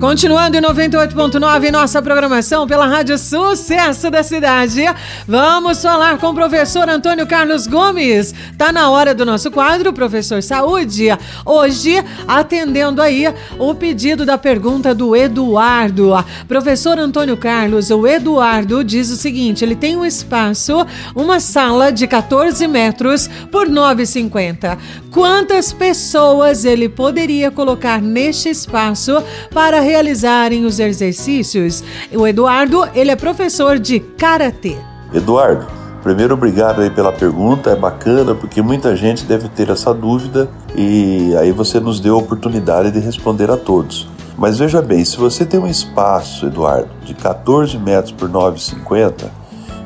Continuando em 98.9 nossa programação pela Rádio Sucesso da Cidade, vamos falar com o professor Antônio Carlos Gomes. Tá na hora do nosso quadro, Professor Saúde. Hoje, atendendo aí o pedido da pergunta do Eduardo. Professor Antônio Carlos, o Eduardo diz o seguinte: ele tem um espaço, uma sala de 14 metros por 9,50. Quantas pessoas ele poderia colocar neste espaço para realizarem os exercícios. O Eduardo, ele é professor de karatê. Eduardo, primeiro obrigado aí pela pergunta, é bacana porque muita gente deve ter essa dúvida e aí você nos deu a oportunidade de responder a todos. Mas veja bem, se você tem um espaço, Eduardo, de 14 metros por 9,50,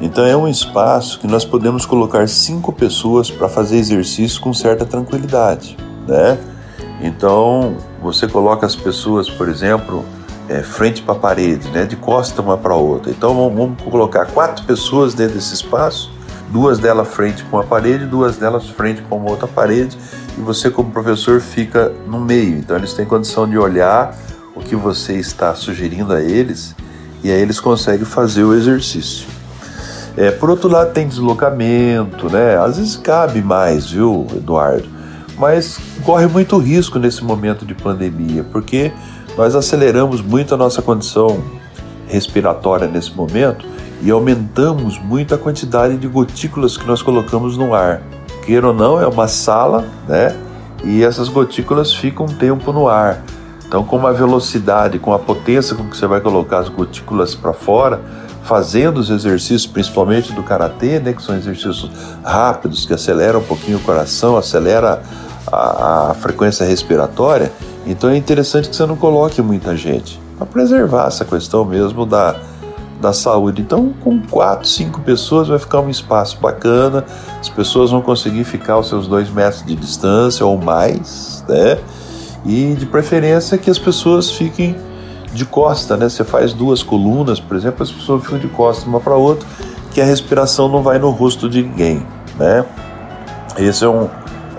então é um espaço que nós podemos colocar cinco pessoas para fazer exercício com certa tranquilidade, né? Então, você coloca as pessoas, por exemplo, é, frente para a parede, né, de costa uma para outra. Então, vamos, colocar quatro pessoas dentro desse espaço, duas delas frente para uma parede, duas delas frente para uma outra parede, e você, como professor, fica no meio. Então, eles têm condição de olhar o que você está sugerindo a eles, e aí eles conseguem fazer o exercício. É, por outro lado, tem deslocamento, né? Às vezes cabe mais, viu, Eduardo? Mas corre muito risco nesse momento de pandemia, porque nós aceleramos muito a nossa condição respiratória nesse momento e aumentamos muito a quantidade de gotículas que nós colocamos no ar. Queira ou não, é uma sala, né? E essas gotículas ficam um tempo no ar. Então, com a velocidade, com a potência com que você vai colocar as gotículas para fora, fazendo os exercícios, principalmente do karatê, né, que são exercícios rápidos que aceleram um pouquinho o coração, acelera a, a frequência respiratória, então é interessante que você não coloque muita gente, para preservar essa questão mesmo da, da saúde. Então, com quatro, cinco pessoas vai ficar um espaço bacana, as pessoas vão conseguir ficar aos seus dois metros de distância ou mais, né? E de preferência que as pessoas fiquem de costa, né? Você faz duas colunas, por exemplo, as pessoas ficam de costa uma para outra, que a respiração não vai no rosto de ninguém, né? Esse é um,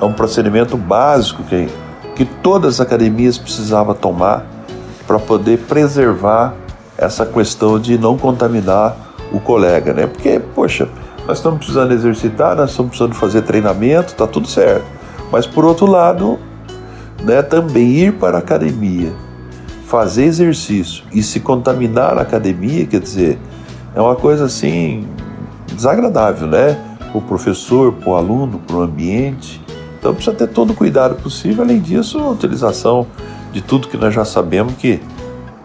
é um procedimento básico que, que todas as academias precisavam tomar para poder preservar essa questão de não contaminar o colega, né? Porque, poxa, nós estamos precisando exercitar, nós estamos precisando fazer treinamento, tá tudo certo. Mas por outro lado, né, também ir para a academia, fazer exercício e se contaminar na academia, quer dizer, é uma coisa assim desagradável, né? Para o professor, para o aluno, para o ambiente. Então precisa ter todo o cuidado possível. Além disso, a utilização de tudo que nós já sabemos que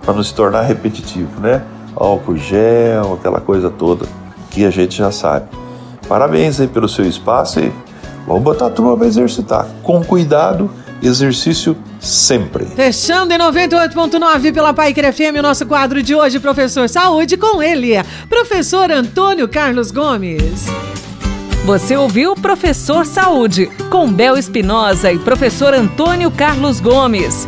para não se tornar repetitivo, né? Álcool gel, aquela coisa toda que a gente já sabe. Parabéns aí pelo seu espaço e vamos botar a turma para exercitar. Com cuidado, exercício sempre. Fechando em 98.9 pela Pai FM, o nosso quadro de hoje, Professor Saúde, com ele, professor Antônio Carlos Gomes. Você ouviu Professor Saúde, com Bel Espinosa e professor Antônio Carlos Gomes.